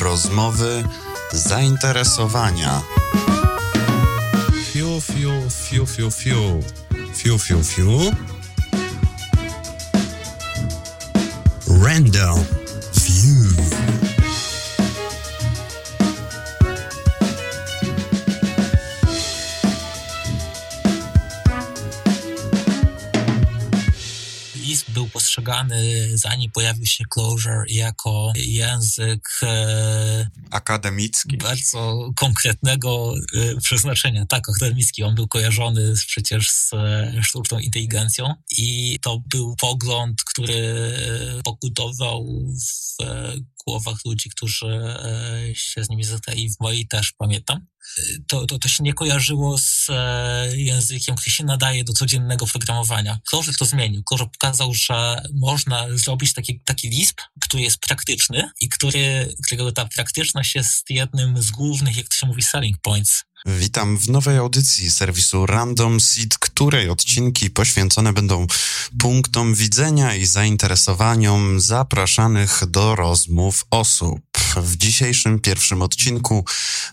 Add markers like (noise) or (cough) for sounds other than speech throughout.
rozmowy, zainteresowania. Fiu, fiu, fiu, fiu, fiu. Fiu, fiu, fiu. Random postrzegany, zanim pojawił się Clojure, jako język e, Akademicki. bardzo konkretnego e, przeznaczenia. Tak, akademicki. On był kojarzony przecież z e, sztuczną inteligencją i to był pogląd, który pokutował w głowach ludzi, którzy e, się z nimi zetknęli. W mojej też pamiętam. To, to, to się nie kojarzyło z e, językiem, który się nadaje do codziennego programowania. Clojure to zmienił. Clojure pokazał, że można zrobić taki, taki Lisp, który jest praktyczny i który, którego ta praktyczność jest jednym z głównych, jak to się mówi, selling points. Witam w nowej audycji serwisu Random Seed, której odcinki poświęcone będą punktom widzenia i zainteresowaniom zapraszanych do rozmów osób. W dzisiejszym pierwszym odcinku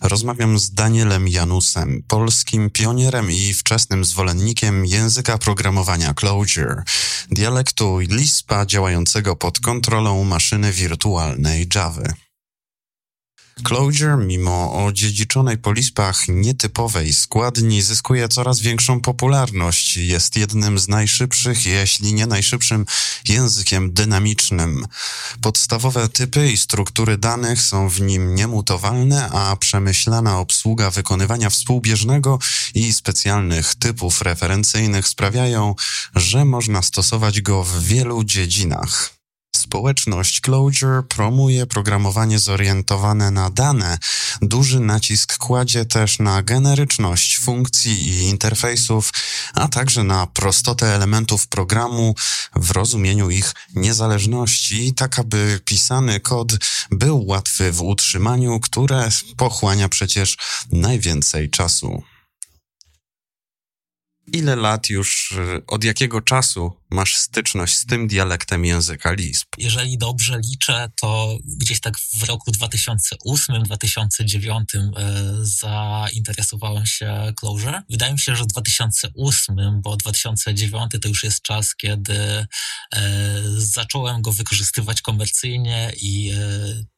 rozmawiam z Danielem Janusem, polskim pionierem i wczesnym zwolennikiem języka programowania Clojure, dialektu Lispa działającego pod kontrolą maszyny wirtualnej Java. Clojure, mimo odziedziczonej po lispach nietypowej składni, zyskuje coraz większą popularność. Jest jednym z najszybszych, jeśli nie najszybszym językiem dynamicznym. Podstawowe typy i struktury danych są w nim niemutowalne, a przemyślana obsługa wykonywania współbieżnego i specjalnych typów referencyjnych sprawiają, że można stosować go w wielu dziedzinach. Społeczność Clojure promuje programowanie zorientowane na dane. Duży nacisk kładzie też na generyczność funkcji i interfejsów, a także na prostotę elementów programu w rozumieniu ich niezależności, tak aby pisany kod był łatwy w utrzymaniu, które pochłania przecież najwięcej czasu. Ile lat już, y, od jakiego czasu masz styczność z tym dialektem języka Lisp? Jeżeli dobrze liczę, to gdzieś tak w roku 2008-2009 e, zainteresowałem się Clojure. Wydaje mi się, że w 2008, bo 2009 to już jest czas, kiedy e, zacząłem go wykorzystywać komercyjnie i e,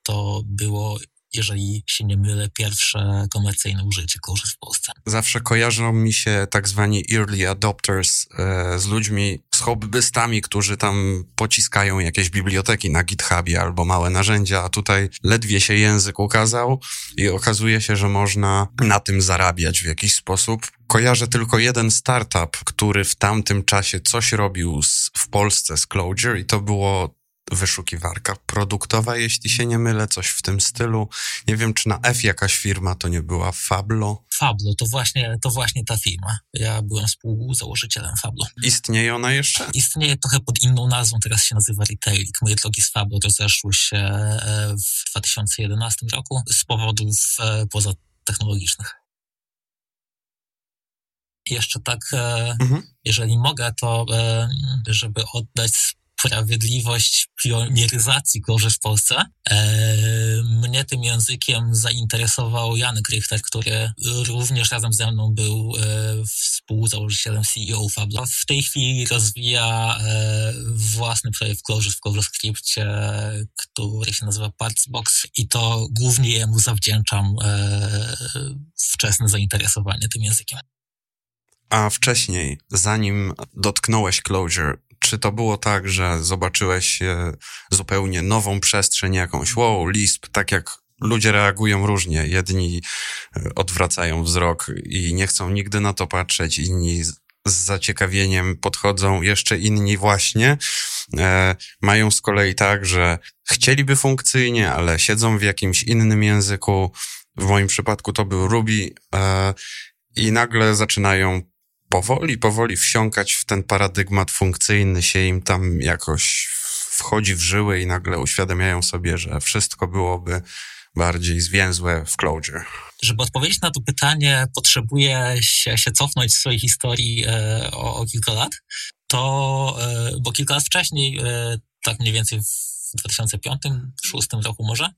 to było jeżeli się nie mylę, pierwsze komercyjne użycie Clojure w Polsce. Zawsze kojarzą mi się tak zwani early adopters e, z ludźmi, z hobbystami, którzy tam pociskają jakieś biblioteki na GitHubie albo małe narzędzia, a tutaj ledwie się język ukazał i okazuje się, że można na tym zarabiać w jakiś sposób. Kojarzę tylko jeden startup, który w tamtym czasie coś robił z, w Polsce z Clojure i to było wyszukiwarka produktowa, jeśli się nie mylę, coś w tym stylu. Nie wiem, czy na F jakaś firma to nie była Fablo. Fablo, to właśnie, to właśnie ta firma. Ja byłem współzałożycielem Fablo. Istnieje ona jeszcze? Istnieje trochę pod inną nazwą, teraz się nazywa Retailing. Moje drogi z Fablo rozeszły się e, w 2011 roku z powodów e, pozatechnologicznych. Jeszcze tak, e, Mhm. jeżeli mogę, to żeby oddać sprawiedliwość pionieryzacji Clojure w Polsce. E, mnie tym językiem zainteresował Janek Richter, który również razem ze mną był e, współzałożycielem CEO Fabla. W tej chwili rozwija e, własny projekt Clojure w Clojure Scriptie, który się nazywa Partsbox i to głównie jemu zawdzięczam wczesne zainteresowanie tym językiem. A wcześniej, zanim dotknąłeś Clojure, czy to było tak, że zobaczyłeś e, zupełnie nową przestrzeń jakąś? Wow, Lisp, tak jak ludzie reagują różnie. Jedni e, odwracają wzrok i nie chcą nigdy na to patrzeć, inni z zaciekawieniem podchodzą, jeszcze inni właśnie e, mają z kolei tak, że chcieliby funkcyjnie, ale siedzą w jakimś innym języku. W moim przypadku to był Ruby e, i nagle zaczynają powoli, powoli wsiąkać w ten paradygmat funkcyjny, się im tam jakoś wchodzi w żyły i nagle uświadamiają sobie, że wszystko byłoby bardziej zwięzłe w Clojure. Żeby odpowiedzieć na to pytanie, potrzebuję się, się cofnąć w swojej historii e, o, o kilka lat. To, e, bo kilka lat wcześniej, e, tak mniej więcej w 2005-2006 roku może,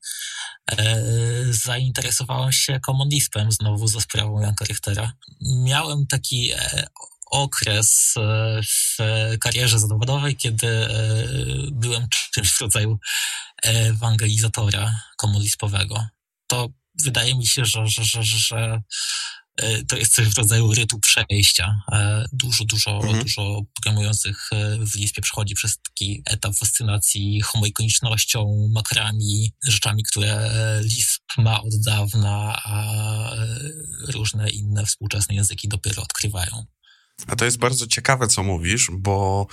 zainteresowałem się Common Lispem znowu za sprawą Janka Richtera. Miałem taki okres w karierze zawodowej, kiedy byłem czymś w rodzaju ewangelizatora komunistowego. To wydaje mi się, że, że, że, że E, to jest coś w rodzaju rytu przejścia. E, dużo, dużo, mhm. dużo programujących e, w Lispie przechodzi przez taki etap fascynacji homoikonicznością, makrami, rzeczami, które Lisp ma od dawna, a różne inne współczesne języki dopiero odkrywają. A to jest bardzo ciekawe, co mówisz, bo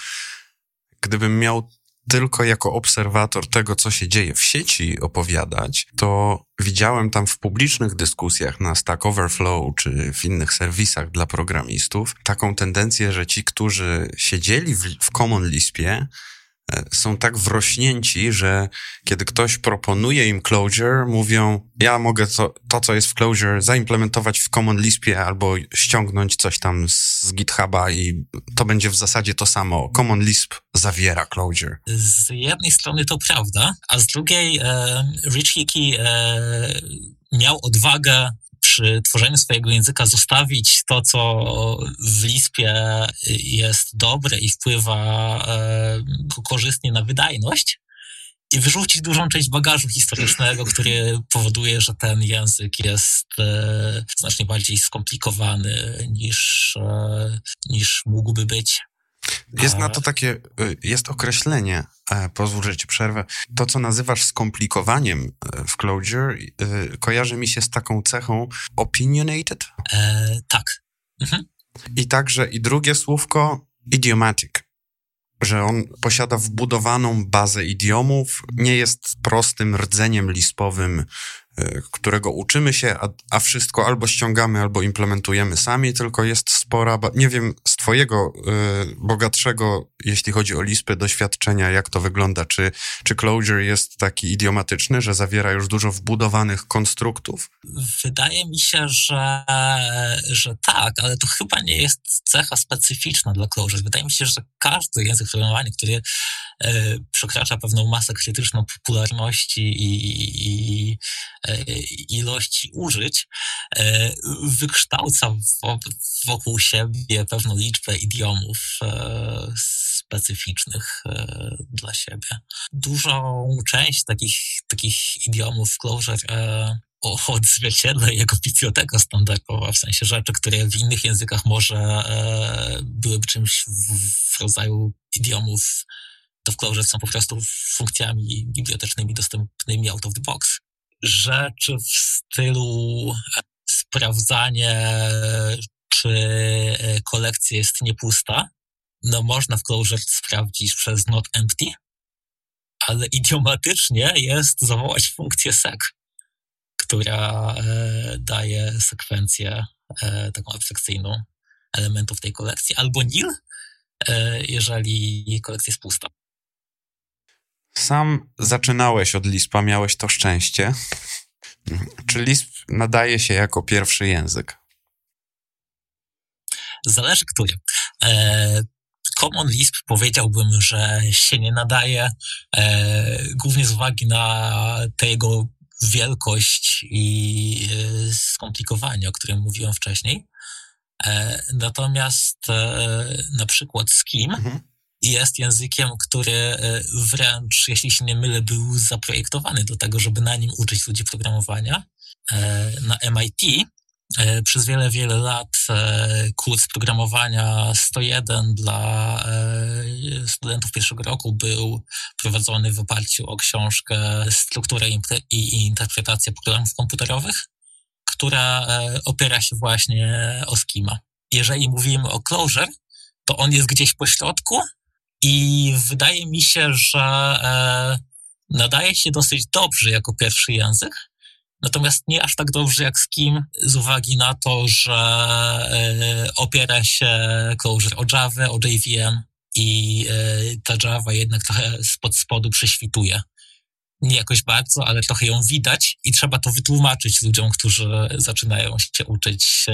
gdybym miał tylko jako obserwator tego, co się dzieje w sieci opowiadać, to widziałem tam w publicznych dyskusjach na Stack Overflow czy w innych serwisach dla programistów taką tendencję, że ci, którzy siedzieli w, w Common Lispie, są tak wrośnięci, że kiedy ktoś proponuje im Clojure, mówią, ja mogę to, to co jest w Clojure, zaimplementować w Common Lispie albo ściągnąć coś tam z GitHuba i to będzie w zasadzie to samo. Common Lisp zawiera Clojure. Z jednej strony to prawda, a z drugiej e, Rich Hickey e, miał odwagę przy tworzeniu swojego języka zostawić to, co w Lispie jest dobre i wpływa e, korzystnie na wydajność, i wyrzucić dużą część bagażu historycznego, który powoduje, że ten język jest e, znacznie bardziej skomplikowany niż, e, niż mógłby być. Jest na to takie, y, jest określenie, e, pozwól, że ci przerwę. To, co nazywasz skomplikowaniem e, w Clojure, y, kojarzy mi się z taką cechą opinionated? E, tak. Mhm. I także, i drugie słówko, idiomatic że on posiada wbudowaną bazę idiomów, nie jest prostym rdzeniem lispowym którego uczymy się, a, a, wszystko albo ściągamy, albo implementujemy sami, tylko jest spora, nie wiem, z twojego y, bogatszego, jeśli chodzi o Lispy, doświadczenia, jak to wygląda, czy, czy Clojure jest taki idiomatyczny, że zawiera już dużo wbudowanych konstruktów? Wydaje mi się, że, że tak, ale to chyba nie jest cecha specyficzna dla Clojure. Wydaje mi się, że każdy język programowania, który y, przekracza pewną masę krytyczną popularności i, i, i E, ilości użyć, e, wykształca wokół siebie pewną liczbę idiomów e, specyficznych dla siebie. Dużą część takich, takich idiomów Clojure odzwierciedla jego biblioteka standardowa, w sensie rzeczy, które w innych językach może byłyby czymś w rodzaju idiomów, to w Clojure są po prostu funkcjami bibliotecznymi dostępnymi out of the box rzeczy w stylu e, sprawdzanie, czy e, kolekcja jest niepusta. No można w Clojure sprawdzić przez not empty, ale idiomatycznie jest zawołać funkcję sec, która e, daje sekwencję taką abstrakcyjną elementów tej kolekcji, albo nil, jeżeli kolekcja jest pusta. Sam zaczynałeś od Lispa, miałeś to szczęście. Czy Lisp nadaje się jako pierwszy język? Zależy który. E, Common Lisp powiedziałbym, że się nie nadaje, e, głównie z uwagi na tę jego wielkość i e, skomplikowanie, o którym mówiłem wcześniej. E, natomiast e, na przykład Skim mhm jest językiem, który e, wręcz, jeśli się nie mylę, był zaprojektowany do tego, żeby na nim uczyć ludzi programowania. E, na MIT e, przez wiele, wiele lat kurs programowania 101 dla studentów pierwszego roku był prowadzony w oparciu o książkę Struktura i interpretacja programów komputerowych, która opiera się właśnie o schema. Jeżeli mówimy o Clojure, to on jest gdzieś po środku, i wydaje mi się, że e, nadaje się dosyć dobrze jako pierwszy język, natomiast nie aż tak dobrze jak z kim, z uwagi na to, że e, opiera się Clojure o Java, o JVM i e, ta Java jednak trochę spod spodu prześwituje. Nie jakoś bardzo, ale trochę ją widać i trzeba to wytłumaczyć ludziom, którzy zaczynają się uczyć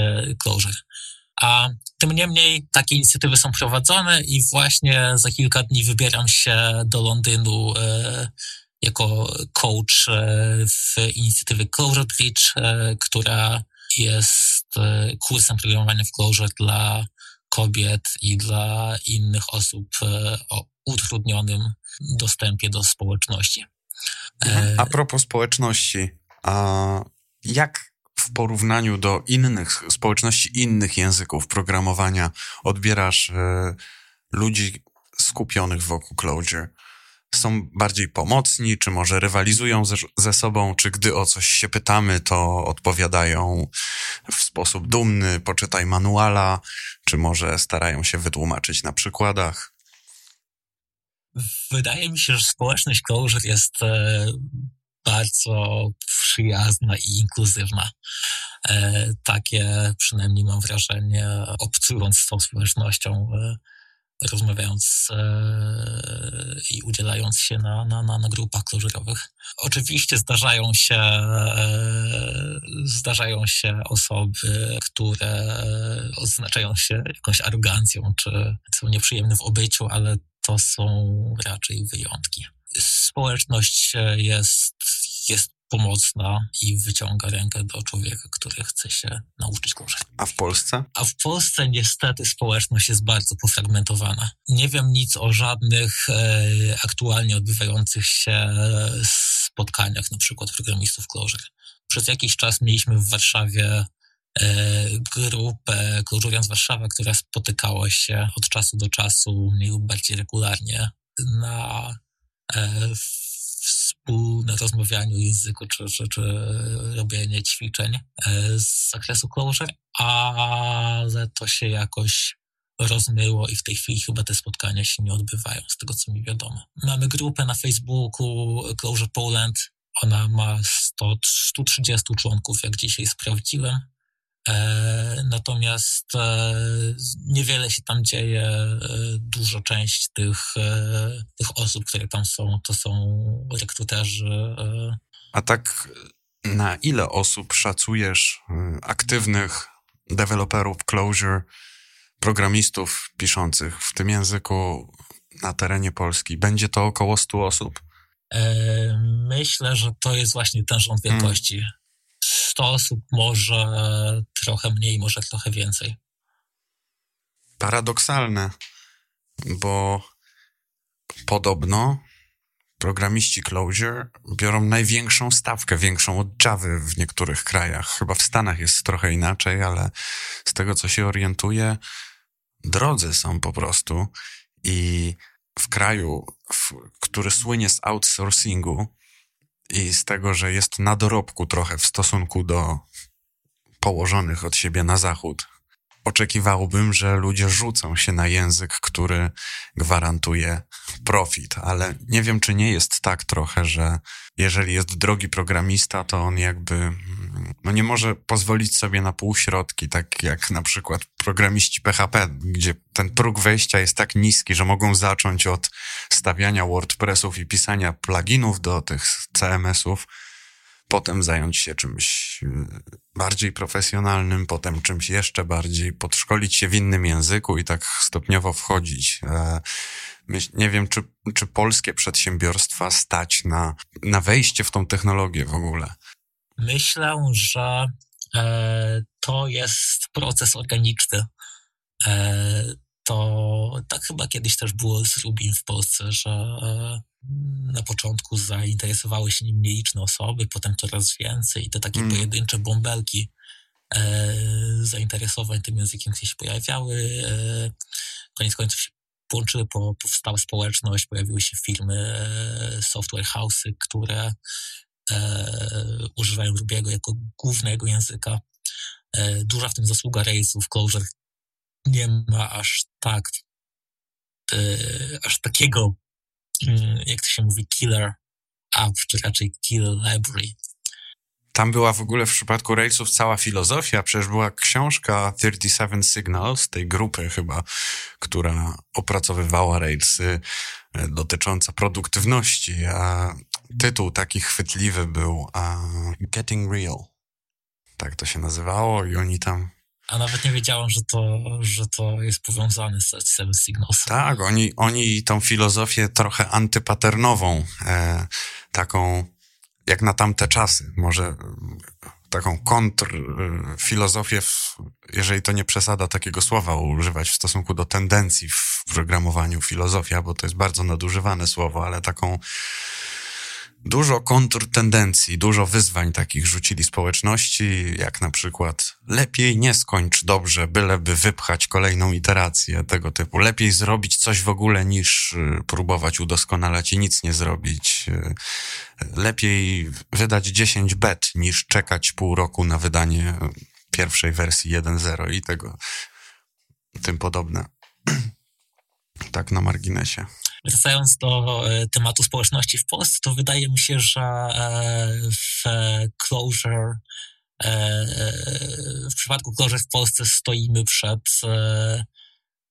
Clojure. A tym niemniej takie inicjatywy są prowadzone i właśnie za kilka dni wybieram się do Londynu e, jako coach w inicjatywie Closure Bridge, która jest kursem programowania w Closure dla kobiet i dla innych osób o utrudnionym dostępie do społeczności. A propos społeczności, a jak w porównaniu do innych społeczności, innych języków programowania odbierasz e, ludzi skupionych wokół Clojure? Są bardziej pomocni, czy może rywalizują ze, ze sobą, czy gdy o coś się pytamy, to odpowiadają w sposób dumny, poczytaj manuala, czy może starają się wytłumaczyć na przykładach? Wydaje mi się, że społeczność Clojure jest e, bardzo przyjazna i inkluzywna. E, takie przynajmniej mam wrażenie, obcując z tą społecznością, e, rozmawiając e, i udzielając się na, na, na, na grupach klożerowych. Oczywiście zdarzają się, zdarzają się osoby, które oznaczają się jakąś arogancją, czy są nieprzyjemne w obyciu, ale to są raczej wyjątki. Społeczność jest jest pomocna i wyciąga rękę do człowieka, który chce się nauczyć korzystać. A w Polsce? A w Polsce niestety społeczność jest bardzo pofragmentowana. Nie wiem nic o żadnych e, aktualnie odbywających się spotkaniach, na przykład programistów Clojure. Przez jakiś czas mieliśmy w Warszawie e, grupę Clojurians Warszawa, która spotykała się od czasu do czasu mniej lub bardziej regularnie na wspólne rozmawianiu języku, czy, czy, czy robienie ćwiczeń e, z zakresu Clojure, ale to się jakoś rozmyło i w tej chwili chyba te spotkania się nie odbywają, z tego co mi wiadomo. Mamy grupę na Facebooku Clojure Poland, ona ma 100, 130 członków, jak dzisiaj sprawdziłem. E, natomiast e, niewiele się tam dzieje. E, dużo część tych, tych osób, które tam są, to są rekruterzy. A tak na ile osób szacujesz aktywnych deweloperów Clojure, programistów piszących w tym języku na terenie Polski? Będzie to około 100 osób? Myślę, że to jest właśnie ten rząd hmm. wielkości. Hmm. 100 osób, może trochę mniej, może trochę więcej. Paradoksalne, bo podobno programiści Clojure biorą największą stawkę, większą od Java w niektórych krajach. Chyba w Stanach jest trochę inaczej, ale z tego co się orientuję, drodzy są po prostu i w kraju, w, który słynie z outsourcingu, i z tego, że jest na dorobku trochę w stosunku do położonych od siebie na zachód, oczekiwałbym, że ludzie rzucą się na język, który gwarantuje profit, ale nie wiem, czy nie jest tak trochę, że jeżeli jest drogi programista, to on jakby no nie może pozwolić sobie na półśrodki, tak jak na przykład programiści PHP, gdzie ten próg wejścia jest tak niski, że mogą zacząć od stawiania WordPressów i pisania pluginów do tych CMS-ów, potem zająć się czymś y, bardziej profesjonalnym, potem czymś jeszcze bardziej, podszkolić się w innym języku i tak stopniowo wchodzić. E, nie wiem, czy, czy polskie przedsiębiorstwa stać na, na wejście w tą technologię w ogóle. Myślę, że e, to jest proces organiczny. To tak chyba kiedyś też było z Rubin w Polsce, że e, na początku zainteresowały się nim nieliczne osoby, potem coraz więcej i te takie mm. pojedyncze bąbelki e, zainteresowań tym językiem się pojawiały. E, koniec końców się połączyły, po, powstała społeczność, pojawiły się firmy, e, software house'y, które e, używają Rubiego jako głównego języka. E, duża w tym zasługa Railsów, Clojure nie ma aż tak e, aż takiego Mm, jak to się mówi, killer app, czy raczej kill library. Tam była w ogóle w przypadku Railsów cała filozofia, przecież była książka 37 Signals, tej grupy chyba, która opracowywała Railsy e, dotycząca produktywności, a tytuł taki chwytliwy był uh, Getting Real. Tak to się nazywało i oni tam A nawet nie wiedziałem, że to, że to jest powiązane z Seven Signals. Tak, oni, oni tą filozofię trochę antypaternową, e, taką jak na tamte czasy, może taką kontrfilozofię, jeżeli to nie przesada takiego słowa używać w stosunku do tendencji w programowaniu filozofia, bo to jest bardzo nadużywane słowo, ale taką dużo kontrtendencji, dużo wyzwań takich rzucili społeczności, jak na przykład lepiej nie skończ dobrze, byleby wypchać kolejną iterację tego typu. Lepiej zrobić coś w ogóle niż y, próbować udoskonalać i nic nie zrobić. Y, lepiej wydać 10 bet niż czekać pół roku na wydanie pierwszej wersji 1.0 i tego tym podobne. (clears throat) tak na marginesie. Wracając do e, tematu społeczności w Polsce, to wydaje mi się, że e, w Closure, e, w przypadku Closure w Polsce stoimy przed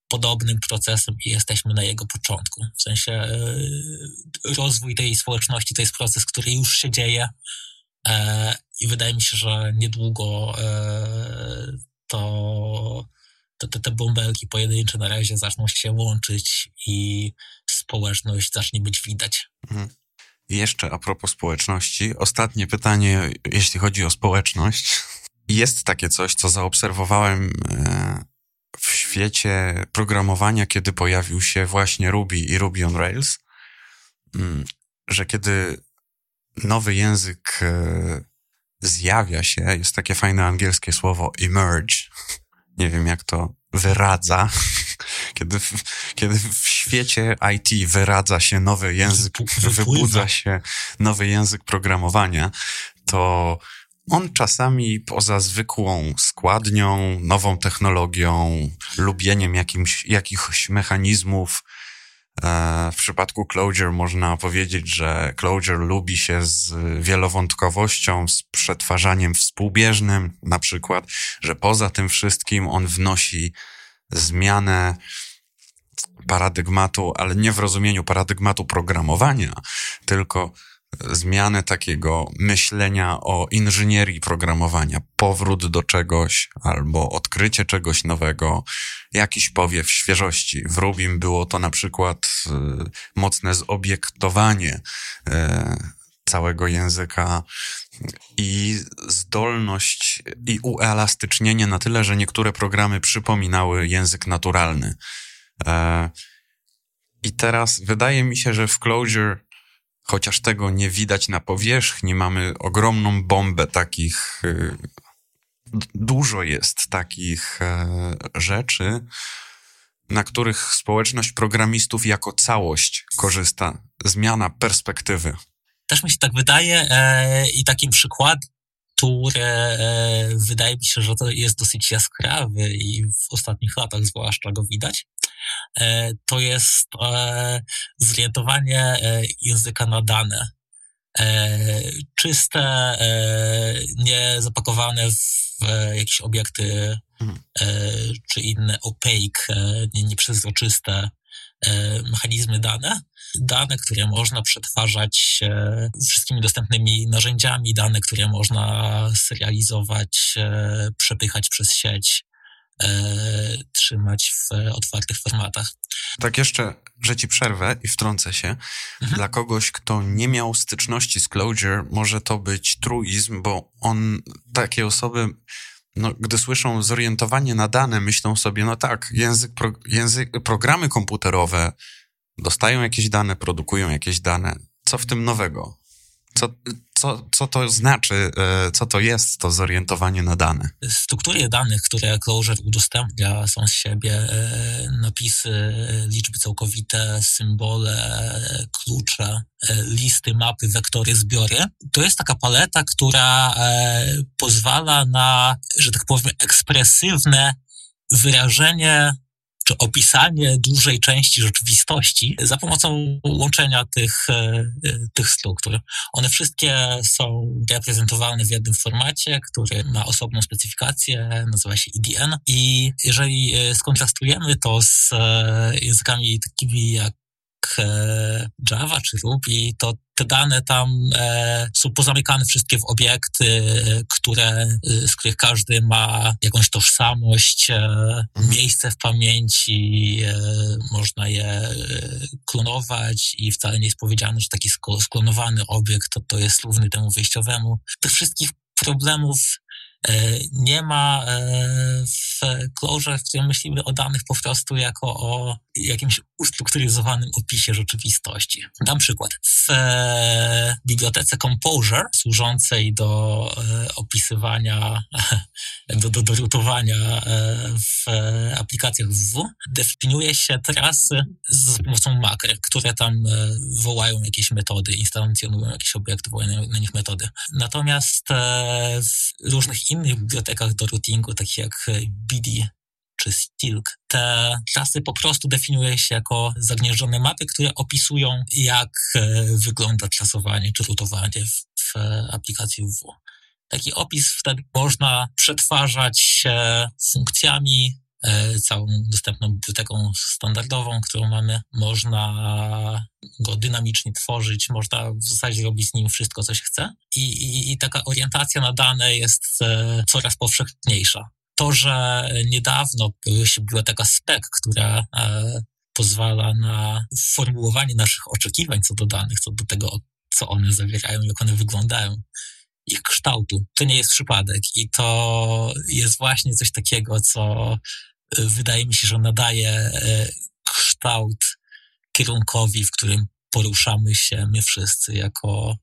podobnym procesem i jesteśmy na jego początku. W sensie rozwój tej społeczności to jest proces, który już się dzieje i wydaje mi się, że niedługo to te, te, te bąbelki pojedyncze na razie zaczną się łączyć i społeczność zacznie być widać. Mhm. Jeszcze a propos społeczności, ostatnie pytanie, jeśli chodzi o społeczność. Jest takie coś, co zaobserwowałem e, w świecie programowania, kiedy pojawił się właśnie Ruby i Ruby on Rails, mm, że kiedy nowy język e, zjawia się, jest takie fajne angielskie słowo emerge, nie wiem jak to wyradza, (laughs) kiedy w, kiedy w świecie IT wyradza się nowy język, wybudza się nowy język programowania, to on czasami poza zwykłą składnią, nową technologią, lubieniem jakimś, jakichś mechanizmów, w przypadku Clojure można powiedzieć, że Clojure lubi się z wielowątkowością, z przetwarzaniem współbieżnym, na przykład, że poza tym wszystkim on wnosi zmianę paradygmatu, ale nie w rozumieniu paradygmatu programowania, tylko zmianę takiego myślenia o inżynierii programowania, powrót do czegoś albo odkrycie czegoś nowego, jakiś powiew świeżości. W Rubim było to na przykład y, mocne zobiektowanie y, całego języka i zdolność i uelastycznienie na tyle, że niektóre programy przypominały język naturalny. E, I teraz wydaje mi się, że w Clojure chociaż tego nie widać na powierzchni, mamy ogromną bombę takich, y, dużo jest takich e, rzeczy, na których społeczność programistów jako całość korzysta. Zmiana perspektywy. Też mi się tak wydaje e, i takim przykładem które e, wydaje mi się, że to jest dosyć jaskrawy i w ostatnich latach zwłaszcza go widać, e, to jest e, zorientowanie języka na dane. Czyste, nie zapakowane w jakieś obiekty mhm. czy inne opaque, nieprzezroczyste mechanizmy dane, dane, które można przetwarzać e, wszystkimi dostępnymi narzędziami, dane, które można serializować, e, przepychać przez sieć, trzymać w otwartych formatach. Tak jeszcze, że ci przerwę i wtrącę się. Mhm. Dla kogoś, kto nie miał styczności z Clojure, może to być truizm, bo on, takie osoby no, gdy słyszą zorientowanie na dane, myślą sobie, no tak, język, pro, język, programy komputerowe dostają jakieś dane, produkują jakieś dane. Co w tym nowego? Co, co, co to znaczy, e, co to jest to zorientowanie na dane? Struktury danych, które Clojure udostępnia, są z siebie e, napisy, liczby całkowite, symbole, klucze, e, listy, mapy, wektory, zbiory. To jest taka paleta, która pozwala na, że tak powiem, ekspresywne wyrażenie czy opisanie dużej części rzeczywistości za pomocą łączenia tych, e, tych struktur. One wszystkie są reprezentowane w jednym formacie, który ma osobną specyfikację, nazywa się EDN i jeżeli e, skontrastujemy to z e, językami takimi jak jak e, Java czy Ruby, to te dane tam e, są pozamykane wszystkie w obiekty, które, z których każdy ma jakąś tożsamość, e, mhm. miejsce w pamięci, e, można je klonować i wcale nie jest powiedziane, że taki sklonowany obiekt to, to jest równy temu wyjściowemu. Tych wszystkich problemów E, nie ma e, w Clojure, w którym myślimy o danych po prostu jako o jakimś ustrukturyzowanym opisie rzeczywistości. Dam przykład. W e, bibliotece Composure, służącej do opisywania, (laughs) do, do, do rutowania w aplikacjach www, definiuje się trasy za pomocą makr, które tam wołają jakieś metody, instancjonują jakieś obiekty, wołają na nich metody. Natomiast w różnych innych bibliotekach do routingu, takich jak BD czy Stilk, te klasy po prostu definiuje się jako zagnieżdżone mapy, które opisują, jak e, wygląda klasowanie czy routowanie w, w aplikacji WW. Taki opis wtedy można przetwarzać funkcjami, e, całą dostępną biblioteką standardową, którą mamy. Można go dynamicznie tworzyć, można w zasadzie robić z nim wszystko, co się chce. I, i, i taka orientacja na dane jest e, coraz powszechniejsza. To, że niedawno pojawiła się biblioteka SPEC, która e, pozwala na formułowanie naszych oczekiwań co do danych, co do tego, co one zawierają, jak one wyglądają, ich kształtu. To nie jest przypadek i to jest właśnie coś takiego, co e, wydaje mi się, że nadaje e, kształt kierunkowi, w którym poruszamy się my wszyscy jako,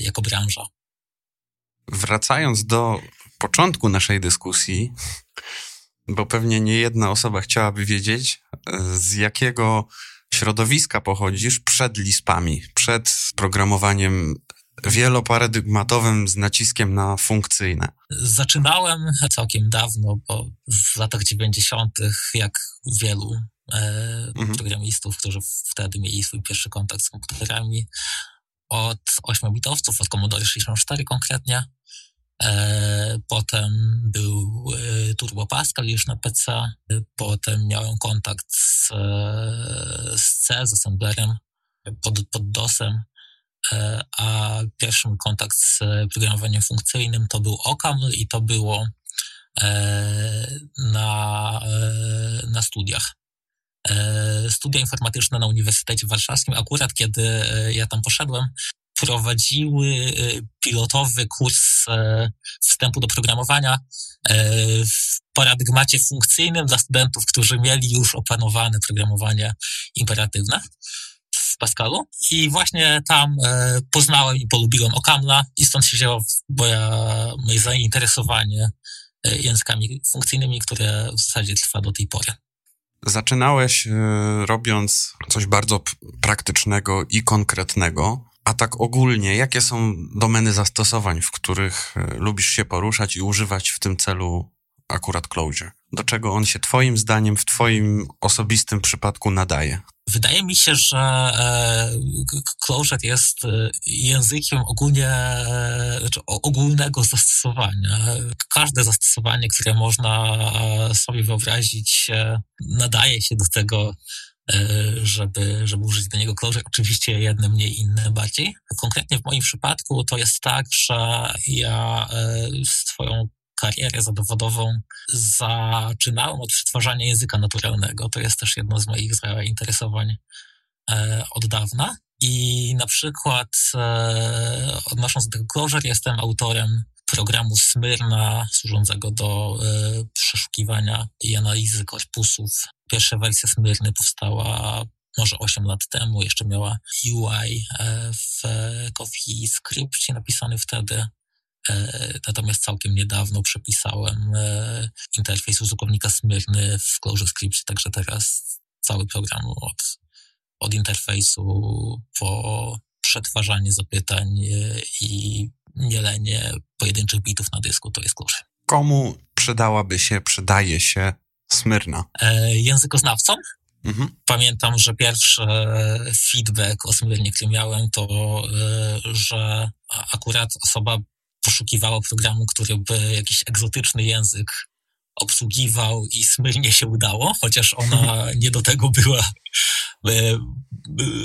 jako branża. Wracając do początku naszej dyskusji, bo pewnie nie jedna osoba chciałaby wiedzieć, z jakiego środowiska pochodzisz przed lispami, przed programowaniem wieloparadygmatowym z naciskiem na funkcyjne. Zaczynałem całkiem dawno, bo w latach 90., jak wielu e, mhm. programistów, którzy wtedy mieli swój pierwszy kontakt z komputerami, od 8-bitowców, od Commodore 64 konkretnie. E, potem był e, Turbo Pascal już na PC. Potem miałem kontakt z, e, z C, z assemblerem pod, pod DOSem. A pierwszy kontakt z programowaniem funkcyjnym to był OCaml i to było na, na studiach. Studia informatyczne na Uniwersytecie Warszawskim. Akurat kiedy ja tam poszedłem, prowadziły e, pilotowy kurs e, wstępu do programowania e, w paradygmacie funkcyjnym dla studentów, którzy mieli już opanowane programowanie imperatywne Pascalu. I właśnie tam poznałem i polubiłem Okamla i stąd się wzięło moja, moje zainteresowanie językami funkcyjnymi, które w zasadzie trwa do tej pory. Zaczynałeś robiąc coś bardzo praktycznego i konkretnego, a tak ogólnie, jakie są domeny zastosowań, w których e, lubisz się poruszać i używać w tym celu akurat Clojure? Do czego on się Twoim zdaniem, w Twoim osobistym przypadku nadaje? Wydaje mi się, że e, Clojure jest e, językiem ogólnie, znaczy ogólnego zastosowania. Każde zastosowanie, które można sobie wyobrazić, nadaje się do tego E, żeby, żeby użyć do niego Clojure. Oczywiście jedne mniej, inne bardziej. Konkretnie w moim przypadku to jest tak, że ja e, swoją karierę zawodową zaczynałem od przetwarzania języka naturalnego. To jest też jedno z moich zainteresowań e, od dawna. I na przykład odnosząc do Clojure, jestem autorem programu Smyrna służącego do e, przeszukiwania i analizy korpusów. Pierwsza wersja Smyrny powstała może 8 lat temu, jeszcze miała UI e, w CoffeeScriptie napisany wtedy. E, natomiast całkiem niedawno przepisałem e, interfejs użytkownika Smyrny w ClojureScript, także teraz cały program od, od interfejsu po przetwarzanie zapytań e, i mielenie pojedynczych bitów na dysku to jest klucz. Komu przydałaby się, przydaje się Smyrna? E, językoznawcom. Mhm. Pamiętam, że pierwszy feedback o Smyrnie, który miałem, to, że akurat osoba poszukiwała programu, który by jakiś egzotyczny język obsługiwał i smyrnie się udało, chociaż ona (laughs) nie do tego była e,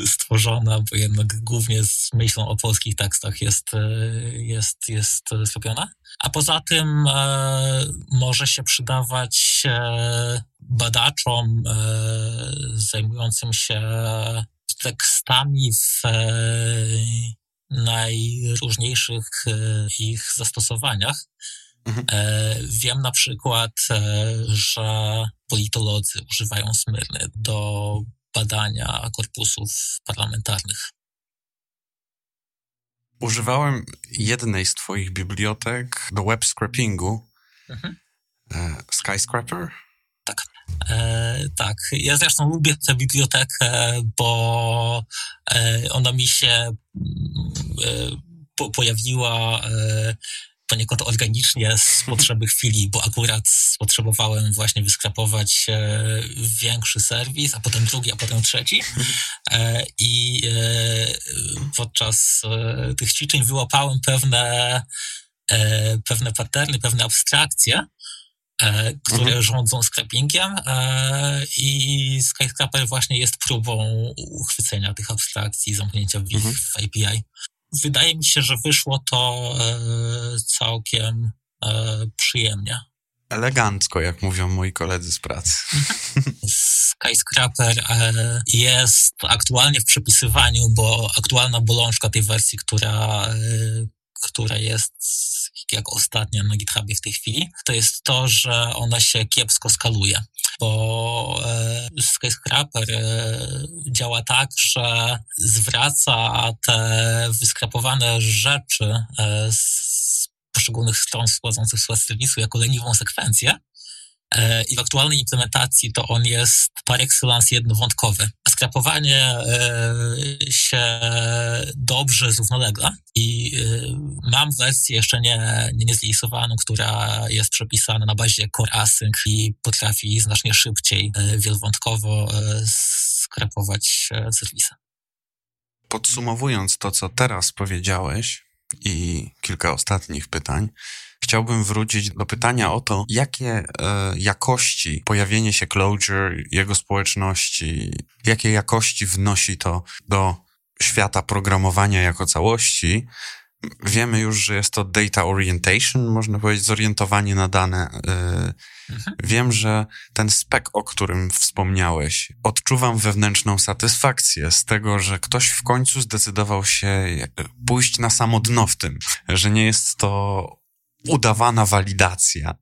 stworzona, bo jednak głównie z myślą o polskich tekstach jest, e, jest, jest zrobiona. A poza tym e, może się przydawać badaczom zajmującym się tekstami w najróżniejszych ich zastosowaniach. Mhm. Wiem na przykład, że politolodzy używają Smyrny do badania korpusów parlamentarnych. Używałem jednej z Twoich bibliotek do web scrapingu. Mhm. E, skyscraper? E, tak. Ja zresztą lubię tę bibliotekę, bo e, ona mi się e, po, pojawiła e, poniekąd organicznie z potrzeby chwili, bo akurat potrzebowałem właśnie wyskrapować e, większy serwis, a potem drugi, a potem trzeci. E, I e, podczas e, tych ćwiczeń wyłapałem pewne, pewne paterny, pewne abstrakcje, które mhm. rządzą scrapingiem i Skyscraper właśnie jest próbą uchwycenia tych abstrakcji, zamknięcia w ich mhm. w API wydaje mi się, że wyszło to e, całkiem e, przyjemnie. Elegancko, jak mówią moi koledzy z pracy. Skyscraper e, jest aktualnie w przepisywaniu, bo aktualna bolączka tej wersji, która, która jest jak ostatnia na GitHubie w tej chwili, to jest to, że ona się kiepsko skaluje. Bo e, Skyscraper e, działa tak, że zwraca te wyskrapowane rzeczy e, z poszczególnych stron wchodzących w serwisu jako leniwą sekwencję I w aktualnej implementacji to on jest par excellence jednowątkowy. Skrapowanie e, się dobrze zrównolegla i e, mam wersję jeszcze nie, nie która jest przepisana na bazie Core Async i potrafi znacznie szybciej wielowątkowo skrapować serwisy. Podsumowując to, co teraz powiedziałeś i kilka ostatnich pytań, chciałbym wrócić do pytania o to, jakie e, jakości pojawienie się Clojure, jego społeczności, jakie jakości wnosi to do świata programowania jako całości. Wiemy już, że jest to data orientation, można powiedzieć, zorientowanie na dane. E, mhm. Wiem, że ten spek, o którym wspomniałeś, odczuwam wewnętrzną satysfakcję z tego, że ktoś w końcu zdecydował się pójść na samo dno w tym, że nie jest to udawana walidacja,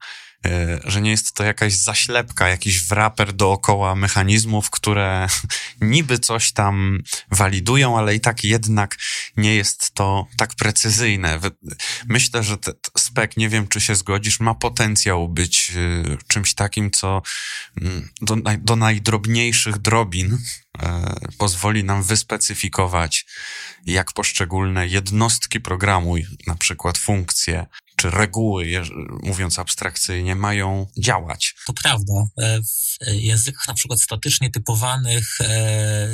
e, że nie jest to jakaś zaślepka, jakiś wraper dookoła mechanizmów, które (laughs) niby coś tam walidują, ale i tak jednak nie jest to tak precyzyjne. Myślę, że ten spek, nie wiem czy się zgodzisz, ma potencjał być e, czymś takim, co mm, do, do najdrobniejszych drobin e, pozwoli nam wyspecyfikować, jak poszczególne jednostki programu, na przykład funkcje, czy reguły, mówiąc abstrakcyjnie, mają działać. To prawda. E, w językach na przykład statycznie typowanych e,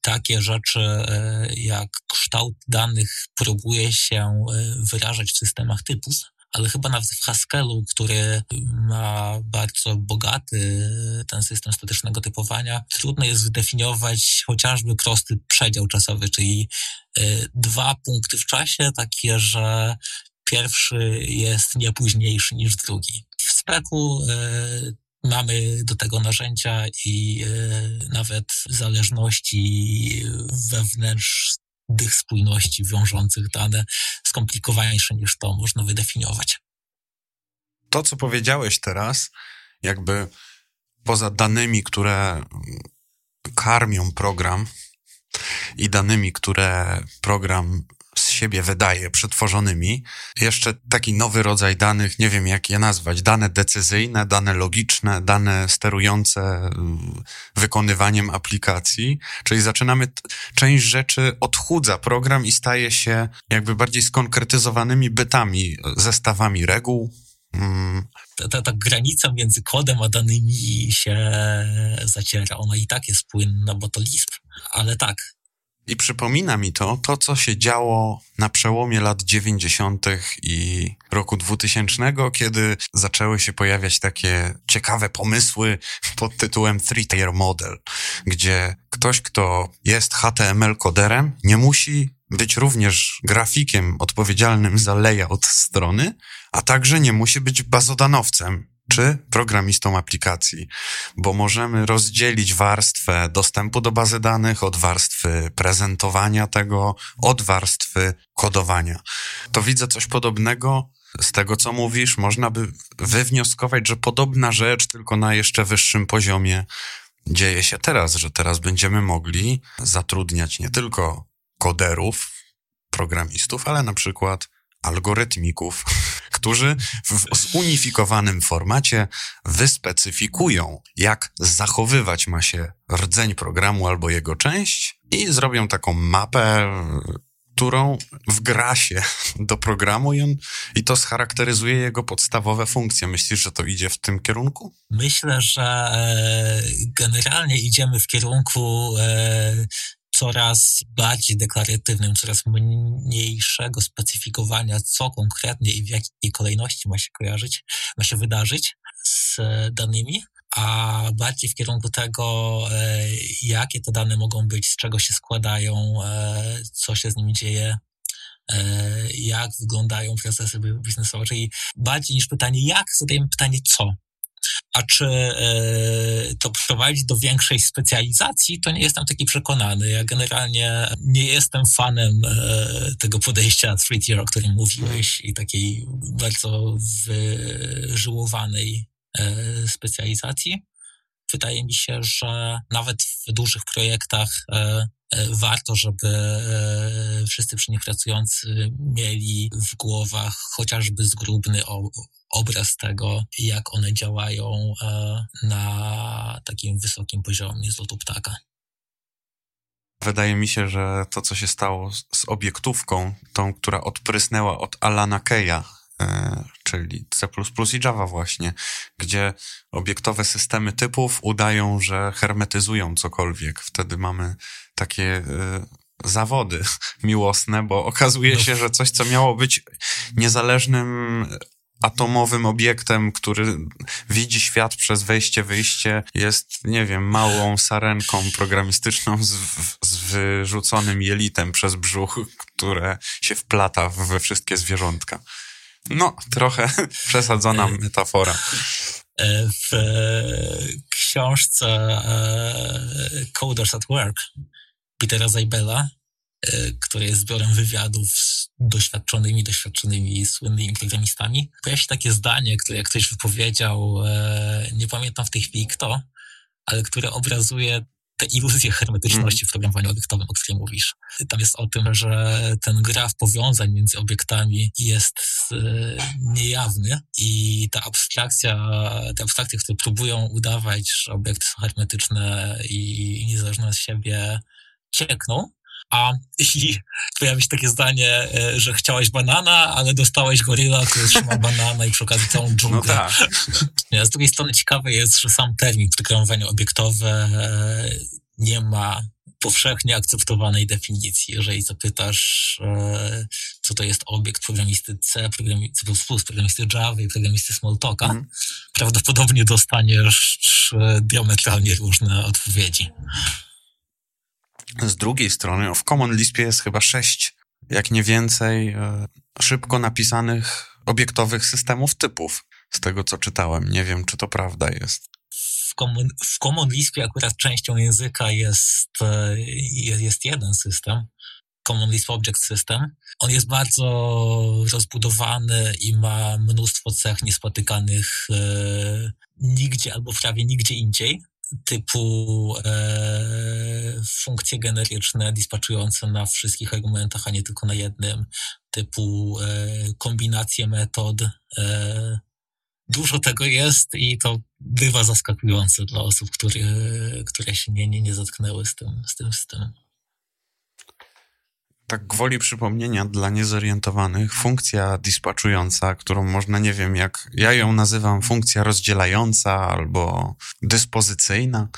takie rzeczy e, jak kształt danych próbuje się wyrażać w systemach typów ale chyba nawet w Haskellu, który ma bardzo bogaty ten system statycznego typowania, trudno jest zdefiniować chociażby prosty przedział czasowy, czyli dwa punkty w czasie, takie, że pierwszy jest nie późniejszy niż drugi. W speku e, mamy do tego narzędzia i e, nawet zależności wewnętrznych spójności wiążących dane skomplikowaniejsze niż to można wydefiniować. To, co powiedziałeś teraz, jakby poza danymi, które karmią program i danymi, które program siebie wydaje przetworzonymi. Jeszcze taki nowy rodzaj danych, nie wiem jak je nazwać, dane decyzyjne, dane logiczne, dane sterujące y, wykonywaniem aplikacji, czyli zaczynamy, część rzeczy odchudza program i staje się jakby bardziej skonkretyzowanymi bytami, zestawami reguł, mm. ta, ta, ta, granica między kodem a danymi się zaciera. Ona i tak jest płynna, bo to Lisp. Ale tak, I przypomina mi to, to co się działo na przełomie lat 90. i roku 2000, kiedy zaczęły się pojawiać takie ciekawe pomysły pod tytułem Three-Tier Model, gdzie ktoś, kto jest HTML-koderem, nie musi być również grafikiem odpowiedzialnym za layout strony, a także nie musi być bazodanowcem czy programistą aplikacji, bo możemy rozdzielić warstwę dostępu do bazy danych od warstwy prezentowania tego, od warstwy kodowania. To widzę coś podobnego z tego, co mówisz. Można by wywnioskować, że podobna rzecz, tylko na jeszcze wyższym poziomie dzieje się teraz, że teraz będziemy mogli zatrudniać nie tylko koderów, programistów, ale na przykład algorytmików, (laughs) którzy w zunifikowanym formacie wyspecyfikują, jak zachowywać ma się rdzeń programu albo jego część i zrobią taką mapę, którą wgra się (laughs) do programu i, on, i to scharakteryzuje jego podstawowe funkcje. Myślisz, że to idzie w tym kierunku? Myślę, że e, generalnie idziemy w kierunku e, coraz bardziej deklaratywnym, coraz mniejszego specyfikowania, co konkretnie i w jakiej kolejności ma się kojarzyć, ma się wydarzyć z danymi, a bardziej w kierunku tego, e, jakie te dane mogą być, z czego się składają, e, co się z nimi dzieje, e, jak wyglądają procesy biznesowe, czyli bardziej niż pytanie jak, zadajemy pytanie co. A czy e, to prowadzi do większej specjalizacji, to nie jestem taki przekonany. Ja generalnie nie jestem fanem e, tego podejścia three tier, o którym mówiłeś i takiej bardzo wyżyłowanej e, specjalizacji. Wydaje mi się, że nawet w dużych projektach warto, żeby wszyscy przy nich pracujący mieli w głowach chociażby zgrubny obraz tego, jak one działają e, na takim wysokim poziomie z lotu ptaka. Wydaje mi się, że to, co się stało z obiektówką, tą, która odprysnęła od Alana Keya, e, czyli C++ i Java właśnie, gdzie obiektowe systemy typów udają, że hermetyzują cokolwiek. Wtedy mamy takie e, zawody (laughs) miłosne, bo okazuje no. się, że coś, co miało być niezależnym atomowym obiektem, który widzi świat przez wejście, wyjście, jest, nie wiem, małą sarenką programistyczną z, z wyrzuconym jelitem przez brzuch, które się wplata we wszystkie zwierzątka. No, trochę (laughs) przesadzona e, metafora. E, w książce Coders at Work Petera Zaibela E, który jest zbiorem wywiadów z doświadczonymi, doświadczonymi, słynnymi programistami. Pojawia się takie zdanie, które jak ktoś wypowiedział, e, nie pamiętam w tej chwili kto, ale które obrazuje tę iluzję hermetyczności mm. w programowaniu obiektowym, o której mówisz. Tam jest o tym, że ten graf powiązań między obiektami jest e, niejawny i ta abstrakcja, te abstrakcje, które próbują udawać, że obiekty są hermetyczne i niezależne od siebie, ciekną, a jeśli pojawi się takie zdanie, e, że chciałeś banana, ale dostałeś goryla, który trzyma banana i przy okazji całą dżunglę. No tak. (laughs) Z drugiej strony ciekawe jest, że sam termin programowanie obiektowe e, nie ma powszechnie akceptowanej definicji. Jeżeli zapytasz, e, co to jest obiekt programisty C, programisty C++, programisty Java i programisty Smalltalka, mm. prawdopodobnie dostaniesz diametralnie różne odpowiedzi. Z drugiej strony w Common Lispie jest chyba sześć, jak nie więcej, e, szybko napisanych obiektowych systemów typów. Z tego, co czytałem. Nie wiem, czy to prawda jest. W Common, w common Lispie akurat częścią języka jest, e, jest jeden system, Common Lisp Object System. On jest bardzo rozbudowany i ma mnóstwo cech niespotykanych e, nigdzie albo prawie nigdzie indziej typu e, funkcje generyczne dispatchujące na wszystkich argumentach, a nie tylko na jednym, typu e, kombinacje metod. E, dużo tego jest i to bywa zaskakujące dla osób, które, które się nie, nie, nie zatknęły z tym, z tym systemem tak gwoli przypomnienia dla niezorientowanych, funkcja dispatchująca, którą można, nie wiem, jak ja ją nazywam, funkcja rozdzielająca albo dyspozycyjna.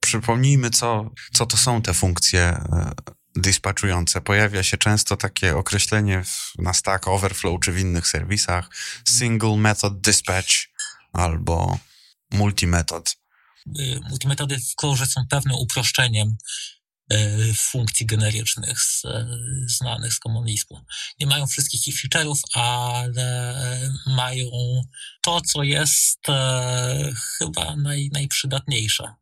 Przypomnijmy, co, co to są te funkcje e, dispatchujące. Pojawia się często takie określenie w, na Stack Overflow czy w innych serwisach single method dispatch albo multimetod. Y, multimetody w Clojure są pewnym uproszczeniem funkcji generycznych z, znanych z komunizmu. Nie mają wszystkich ich feature'ów, ale mają to, co jest e, chyba naj, najprzydatniejsze.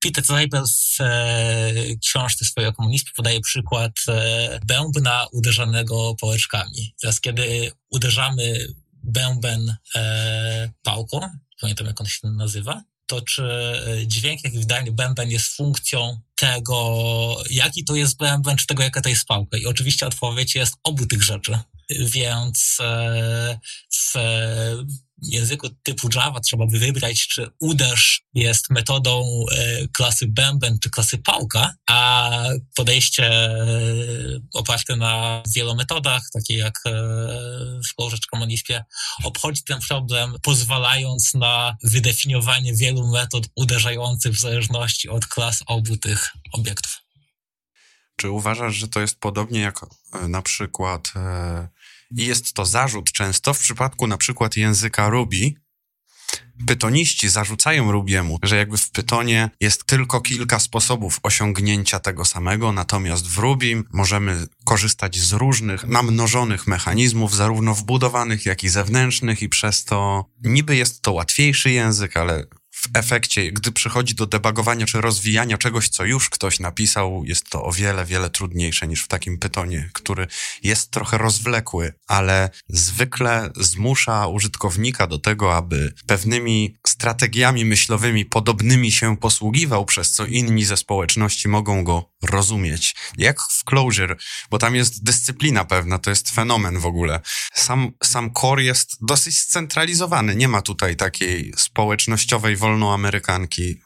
Peter Seibel w e, książce swojej o komunizmie podaje przykład e, bębna uderzanego pałeczkami. Teraz, kiedy uderzamy bęben e, pałką, pamiętam jak on się nazywa, to czy e, dźwięk, jaki wydaje bęben jest funkcją tego, jaki to jest bęben, czy tego, jaka to jest pałka. I oczywiście odpowiedź jest obu tych rzeczy. Więc e, języku typu Java trzeba by wybrać, czy uderz jest metodą e, klasy bęben czy klasy pałka, a podejście e, oparte na wielu metodach, takie jak e, w Clojure czy obchodzi ten problem, pozwalając na wydefiniowanie wielu metod uderzających w zależności od klas obu tych obiektów. Czy uważasz, że to jest podobnie jak na przykład i jest to zarzut często w przypadku na przykład języka Ruby. Pytoniści zarzucają Rubiemu, że jakby w Pytonie jest tylko kilka sposobów osiągnięcia tego samego, natomiast w Ruby możemy korzystać z różnych namnożonych mechanizmów, zarówno wbudowanych, jak i zewnętrznych i przez to niby jest to łatwiejszy język, ale w efekcie, gdy przychodzi do debugowania czy rozwijania czegoś, co już ktoś napisał, jest to o wiele, wiele trudniejsze niż w takim pytonie, który jest trochę rozwlekły, ale zwykle zmusza użytkownika do tego, aby pewnymi strategiami myślowymi podobnymi się posługiwał, przez co inni ze społeczności mogą go rozumieć. Jak w Clojure, bo tam jest dyscyplina pewna, to jest fenomen w ogóle. Sam, sam core jest dosyć scentralizowany, nie ma tutaj takiej społecznościowej wolnoamerykanki.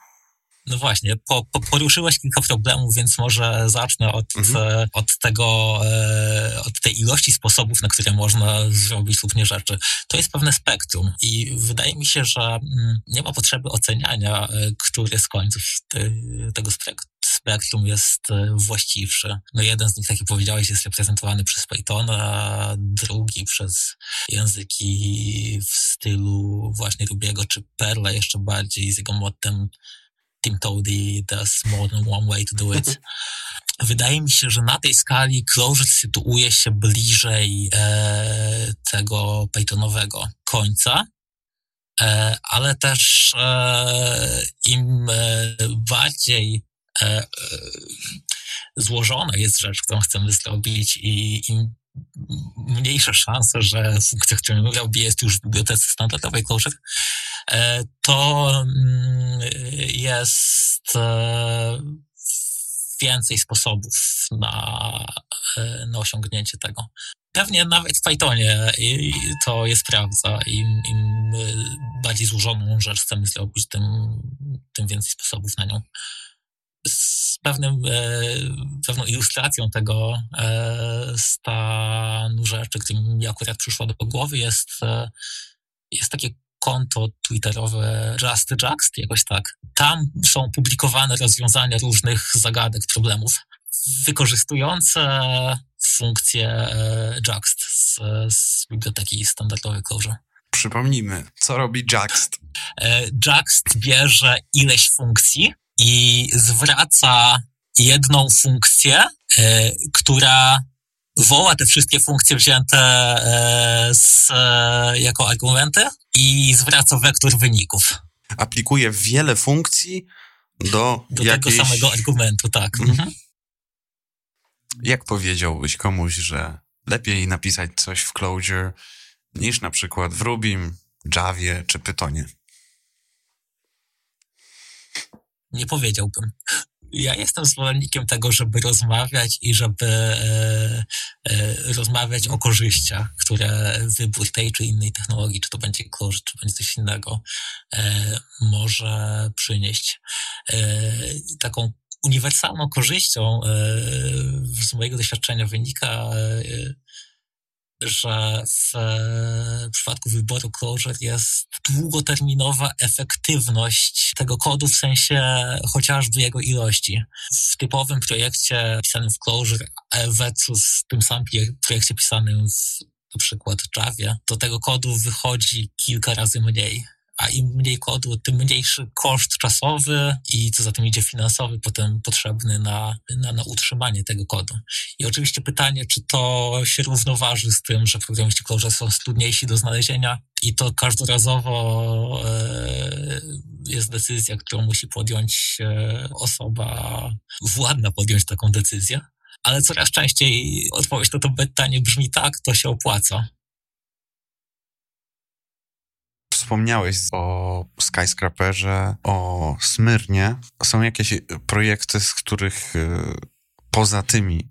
No właśnie, po, po, poruszyłeś kilka problemów, więc może zacznę od, mhm. e, od tego, e, od tej ilości sposobów, na które można zrobić różne rzeczy. To jest pewne spektrum i wydaje mi się, że mm, nie ma potrzeby oceniania, e, który z końców te, tego spektrum jest właściwszy. No jeden z nich, tak jak powiedziałeś, jest reprezentowany przez Pythona, a drugi przez języki w stylu właśnie Rubiego czy Perla jeszcze bardziej z jego mottem Tim Toady does more than one way to do it. (laughs) Wydaje mi się, że na tej skali Clojure sytuuje się bliżej e, tego Pythonowego końca, e, ale też e, im e, bardziej e, e, złożona jest rzecz, którą chcemy zrobić i im mniejsza szansa, że funkcja, którą robi jest już w bibliotece standardowej Clojure, e, to mm, jest e, więcej sposobów na, e, na osiągnięcie tego. Pewnie nawet w Pythonie to jest prawda. Im, Im bardziej złożoną rzecz chcemy zrobić, tym, tym więcej sposobów na nią z pewnym, e, pewną ilustracją tego e, stanu rzeczy, który mi akurat przyszło do głowy, jest, e, jest takie konto twitterowe Just Juxt, jakoś tak. Tam są publikowane rozwiązania różnych zagadek, problemów, wykorzystujące funkcję Juxt z, z biblioteki standardowej Clojure. Przypomnijmy, co robi Juxt? Juxt bierze ileś funkcji, i zwraca jedną funkcję, e, która woła te wszystkie funkcje wzięte e, z, e, jako argumenty i zwraca wektor wyników. Aplikuje wiele funkcji do, do jakiejś... tego samego argumentu, tak. Mhm. mhm. Jak powiedziałbyś komuś, że lepiej napisać coś w Clojure niż na przykład w Rubim, Javie czy Pythonie? Nie powiedziałbym. Ja jestem zwolennikiem tego, żeby rozmawiać i żeby e, e, rozmawiać o korzyściach, które wybór tej czy innej technologii, czy to będzie koszt, czy będzie coś innego, e, może przynieść. E, taką uniwersalną korzyścią e, z mojego doświadczenia wynika że w przypadku wyboru Clojure jest długoterminowa efektywność tego kodu w sensie chociażby jego ilości. W typowym projekcie pisanym w Clojure versus tym samym projekcie pisanym w na przykład Javie, do tego kodu wychodzi kilka razy mniej a im mniej kodu, tym mniejszy koszt czasowy i co za tym idzie finansowy, potem potrzebny na, na, na utrzymanie tego kodu. I oczywiście pytanie, czy to się równoważy z tym, że programiści Clojure są trudniejsi do znalezienia i to każdorazowo e, jest decyzja, którą musi podjąć e, osoba władna podjąć taką decyzję. Ale coraz częściej odpowiedź na to pytanie brzmi tak, to się opłaca wspomniałeś o Skyscraperze, o Smyrnie. Są jakieś projekty, z których y, poza tymi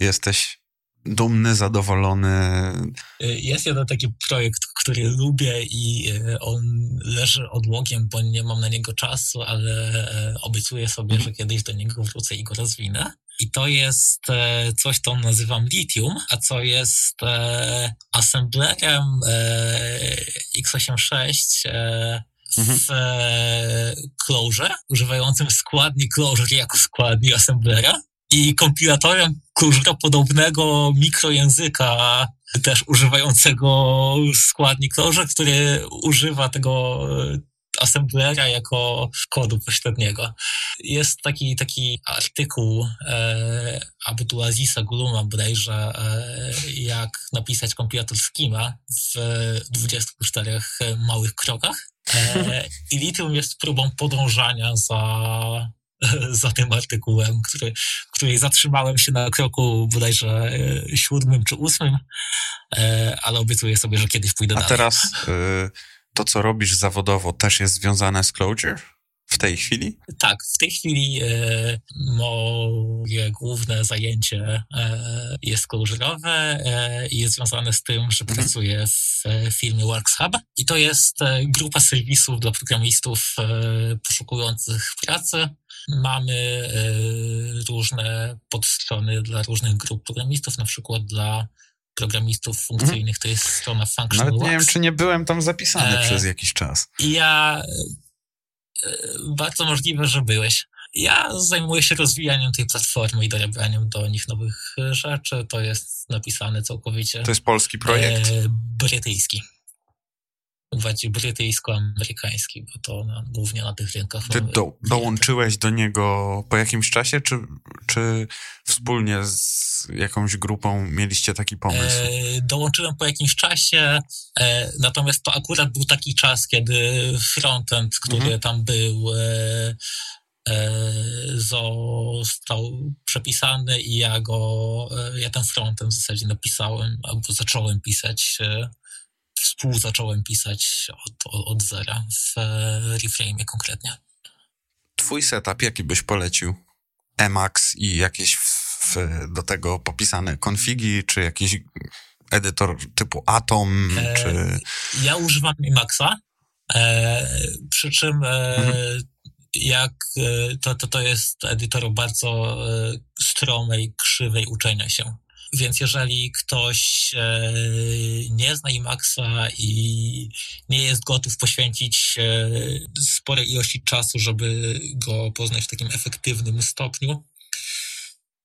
jesteś dumny, zadowolony? Jest jeden taki projekt, który lubię i y, on leży odłogiem, bo nie mam na niego czasu, ale y, obiecuję sobie, mhm. że kiedyś do niego wrócę i go rozwinę. I to jest e, coś, co nazywam lithium, a co jest e, assemblerem e, x86 mhm. w Clojure, używającym składnik Clojure jako składnik assemblera i kompilatorem Clojure podobnego mikrojęzyka też używającego składnik Clojure, który używa tego assemblera jako kodu pośredniego. Jest taki, taki artykuł e, Abdulazisa Guluma bodajże, e, jak napisać kompilator Schema w 24 małych krokach. E, I Lithium jest próbą podążania za, za tym artykułem, który, której zatrzymałem się na kroku bodajże e, siódmym czy ósmym, e, ale obiecuję sobie, że kiedyś pójdę A dalej. A teraz... Y to, co robisz zawodowo, też jest związane z Clojure? W tej chwili? Tak, w tej chwili e, moje główne zajęcie e, jest closure'owe e, i jest związane z tym, że mhm. pracuję w e, firmie WorksHub i to jest e, grupa serwisów dla programistów poszukujących pracy. Mamy różne podstrony dla różnych grup programistów, na przykład dla programistów funkcyjnych, to jest strona Functional Nawet nie wiem, czy nie byłem tam zapisany e, przez jakiś czas. Ja e, bardzo możliwe, że byłeś. Ja zajmuję się rozwijaniem tej platformy i dorabianiem do nich nowych rzeczy. To jest napisane całkowicie. To jest polski projekt? E, brytyjski bardziej brytyjsko-amerykański, bo to na, głównie na tych rynkach. Ty do, dołączyłeś do niego po jakimś czasie, czy, czy wspólnie z jakąś grupą mieliście taki pomysł? E, dołączyłem po jakimś czasie, e, natomiast to akurat był taki czas, kiedy frontend, który mhm. tam był, e, e został przepisany i ja go, e, ja ten frontend w zasadzie napisałem, albo zacząłem pisać e, współ zacząłem pisać od, od zera w Reframe konkretnie. Twój setup jaki byś polecił? Emacs i jakieś w, do tego popisane konfigi, czy jakiś edytor typu Atom, e, czy... Ja używam Emaxa, e, przy czym e, mhm. jak e, to, to, to jest edytor bardzo e, stromej, krzywej uczenia się. Więc jeżeli ktoś e, nie zna Emaxa i nie jest gotów poświęcić e, sporej ilości czasu, żeby go poznać w takim efektywnym stopniu,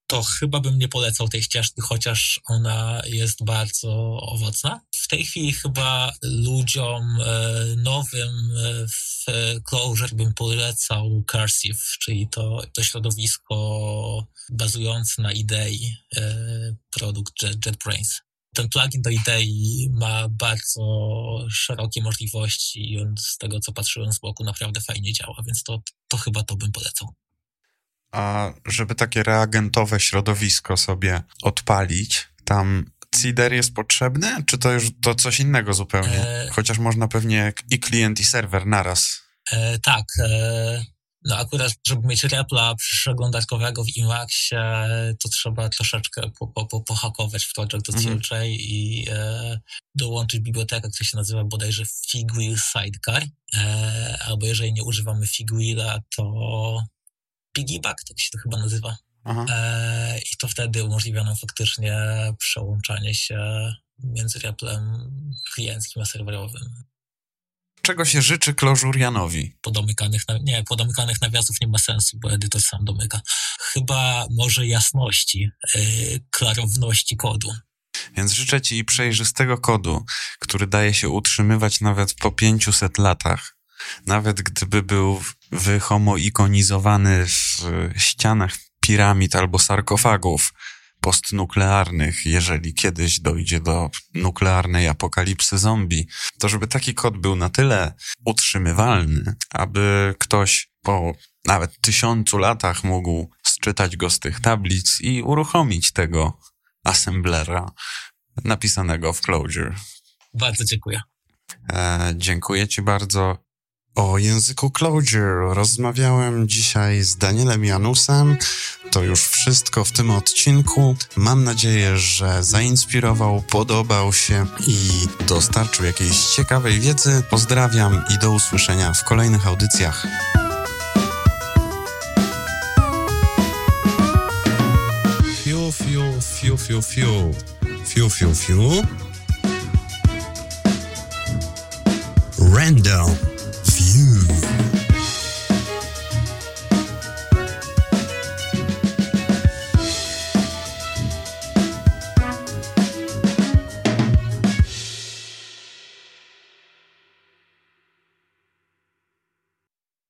to chyba bym nie polecał tej ścieżki, chociaż ona jest bardzo owocna. W tej chwili chyba ludziom e, nowym w Clojure bym polecał Cursive, czyli to, to środowisko bazujące na idei e, produkt JetBrains. Ten plugin do idei ma bardzo szerokie możliwości i on z tego, co patrzyłem z boku, naprawdę fajnie działa, więc to, to chyba to bym polecał. A żeby takie reagentowe środowisko sobie odpalić, tam CIDER jest potrzebny, czy to już to coś innego zupełnie? E... Chociaż można pewnie i klient, i serwer naraz. E, tak. E, no akurat, żeby mieć repla przeglądarkowego w Emaxie, to trzeba troszeczkę po, po, po, pohakować w Project do mm -hmm. i e, dołączyć bibliotekę, która się nazywa bodajże Figwheel Sidecar. E, albo jeżeli nie używamy Figwheela, to piggyback, tak się to chyba nazywa. E, I to wtedy umożliwia nam faktycznie przełączanie się między replem klienckim a serwerowym. Czego się życzy Klożurianowi? Podomykanych, nie, podomykanych nawiasów nie ma sensu, bo edytor sam domyka. Chyba może jasności, yy, klarowności kodu. Więc życzę Ci przejrzystego kodu, który daje się utrzymywać nawet po 500 latach. Nawet gdyby był wyhomoikonizowany w ścianach piramid albo sarkofagów postnuklearnych, jeżeli kiedyś dojdzie do nuklearnej apokalipsy zombie, to żeby taki kod był na tyle utrzymywalny, aby ktoś po nawet tysiącu latach mógł sczytać go z tych tablic i uruchomić tego assemblera napisanego w Clojure. Bardzo dziękuję. E, dziękuję Ci bardzo. O języku Clojure rozmawiałem dzisiaj z Danielem Janusem. To już wszystko w tym odcinku. Mam nadzieję, że zainspirował, podobał się i dostarczył jakiejś ciekawej wiedzy. Pozdrawiam i do usłyszenia w kolejnych audycjach. Fiu, fiu, fiu, fiu, fiu. Fiu, fiu, fiu. Random.